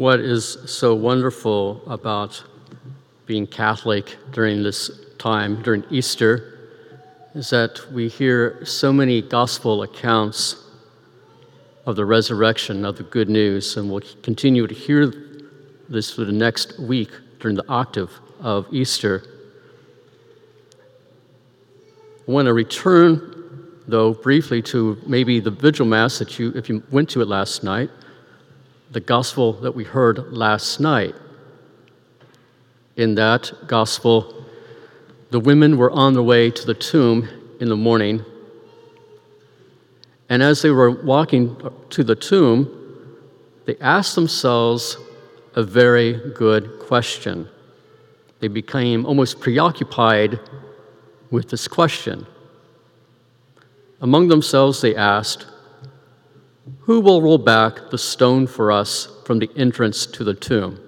what is so wonderful about being Catholic during this time, during Easter, is that we hear so many gospel accounts of the resurrection, of the good news, and we'll continue to hear this for the next week during the octave of Easter. I want to return, though, briefly to maybe the Vigil Mass that you, if you went to it last night, the gospel that we heard last night. In that gospel, the women were on the way to the tomb in the morning. And as they were walking to the tomb, they asked themselves a very good question. They became almost preoccupied with this question. Among themselves, they asked, Who will roll back the stone for us from the entrance to the tomb?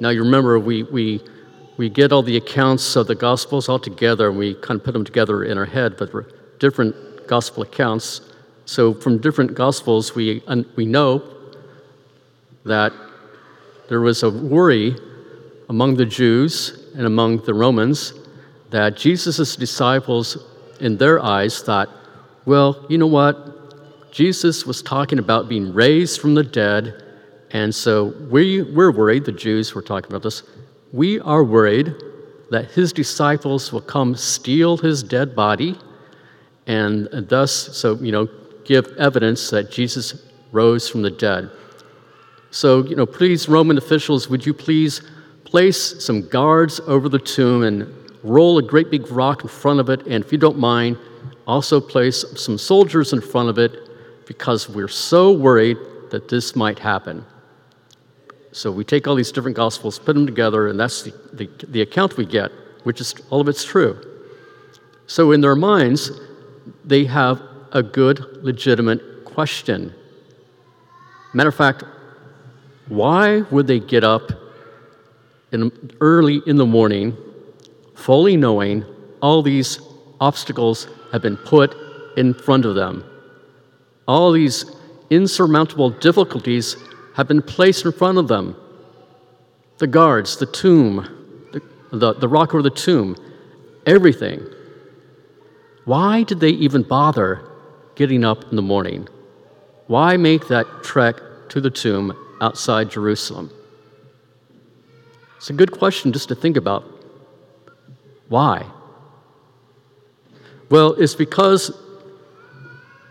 Now, you remember, we, we, we get all the accounts of the Gospels all together, and we kind of put them together in our head, but different Gospel accounts. So, from different Gospels, we, we know that there was a worry among the Jews and among the Romans that Jesus' disciples, in their eyes, thought, well, you know what? Jesus was talking about being raised from the dead, and so we, we're worried, the Jews were talking about this, we are worried that his disciples will come steal his dead body and thus, so, you know, give evidence that Jesus rose from the dead. So, you know, please, Roman officials, would you please place some guards over the tomb and roll a great big rock in front of it, and if you don't mind, also place some soldiers in front of it because we're so worried that this might happen. So we take all these different gospels, put them together, and that's the, the, the account we get, which is all of it's true. So in their minds, they have a good, legitimate question. Matter of fact, why would they get up in, early in the morning fully knowing all these obstacles have been put in front of them. All these insurmountable difficulties have been placed in front of them. The guards, the tomb, the, the, the rock over the tomb, everything. Why did they even bother getting up in the morning? Why make that trek to the tomb outside Jerusalem? It's a good question just to think about. Why? Well, it's because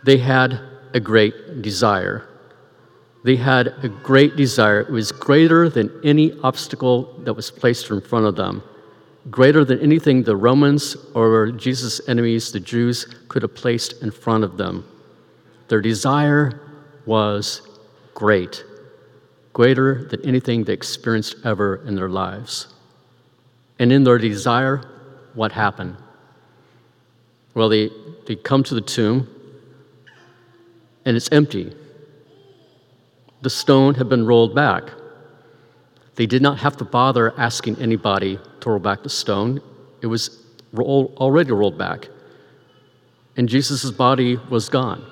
they had a great desire. They had a great desire. It was greater than any obstacle that was placed in front of them, greater than anything the Romans or Jesus' enemies, the Jews, could have placed in front of them. Their desire was great, greater than anything they experienced ever in their lives. And in their desire, what happened? Well, they, they come to the tomb, and it's empty. The stone had been rolled back. They did not have to bother asking anybody to roll back the stone, it was roll, already rolled back. And Jesus' body was gone.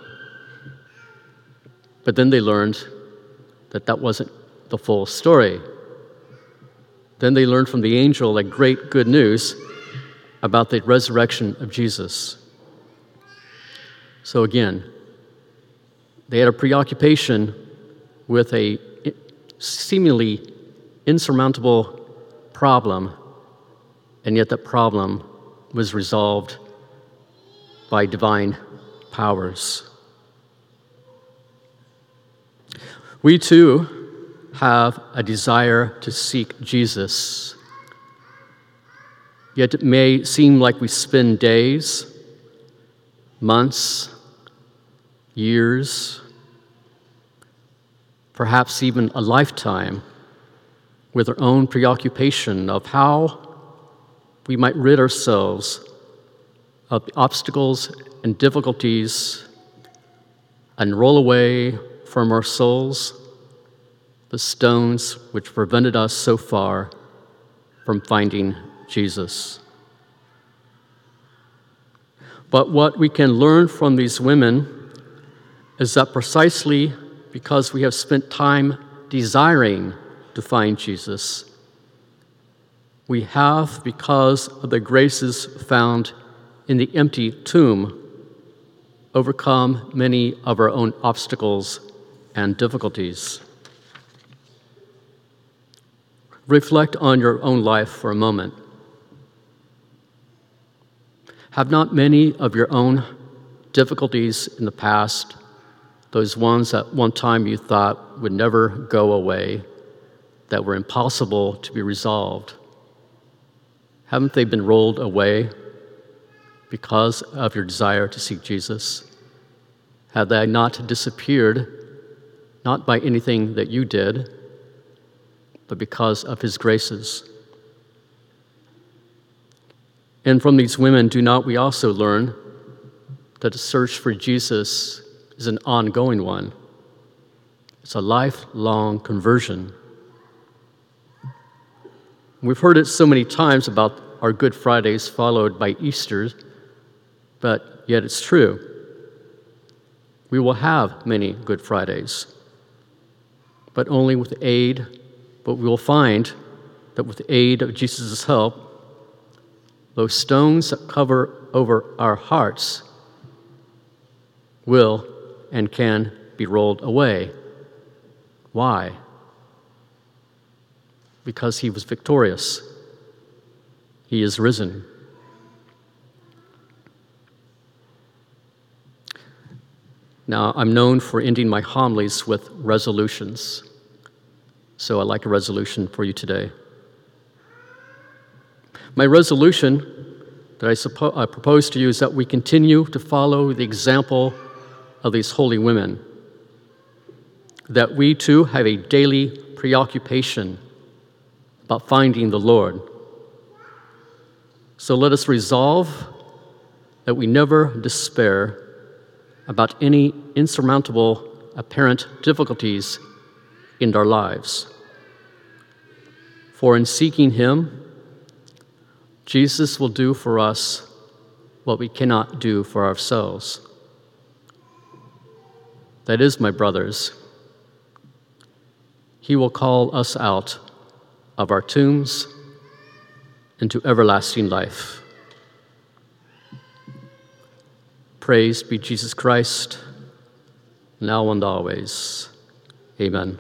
But then they learned that that wasn't the full story. Then they learned from the angel like great good news about the resurrection of Jesus. So again, they had a preoccupation with a seemingly insurmountable problem, and yet that problem was resolved by divine powers. We too have a desire to seek Jesus Yet it may seem like we spend days, months, years, perhaps even a lifetime with our own preoccupation of how we might rid ourselves of the obstacles and difficulties and roll away from our souls the stones which prevented us so far from finding Jesus. But what we can learn from these women is that precisely because we have spent time desiring to find Jesus. We have, because of the graces found in the empty tomb, overcome many of our own obstacles and difficulties. Reflect on your own life for a moment. Have not many of your own difficulties in the past, those ones that one time you thought would never go away, that were impossible to be resolved, haven't they been rolled away because of your desire to seek Jesus? Have they not disappeared, not by anything that you did, but because of his graces? And from these women, do not we also learn that the search for Jesus is an ongoing one? It's a lifelong conversion. We've heard it so many times about our Good Fridays followed by Easters, but yet it's true. We will have many Good Fridays, but only with aid, but we will find that with the aid of Jesus' help, those stones that cover over our hearts will and can be rolled away. Why? Because he was victorious. He is risen. Now, I'm known for ending my homilies with resolutions. So I'd like a resolution for you today. My resolution that I, suppo- I propose to you is that we continue to follow the example of these holy women, that we too have a daily preoccupation about finding the Lord. So let us resolve that we never despair about any insurmountable apparent difficulties in our lives. For in seeking Him, Jesus will do for us what we cannot do for ourselves. That is, my brothers, He will call us out of our tombs into everlasting life. Praise be Jesus Christ, now and always. Amen.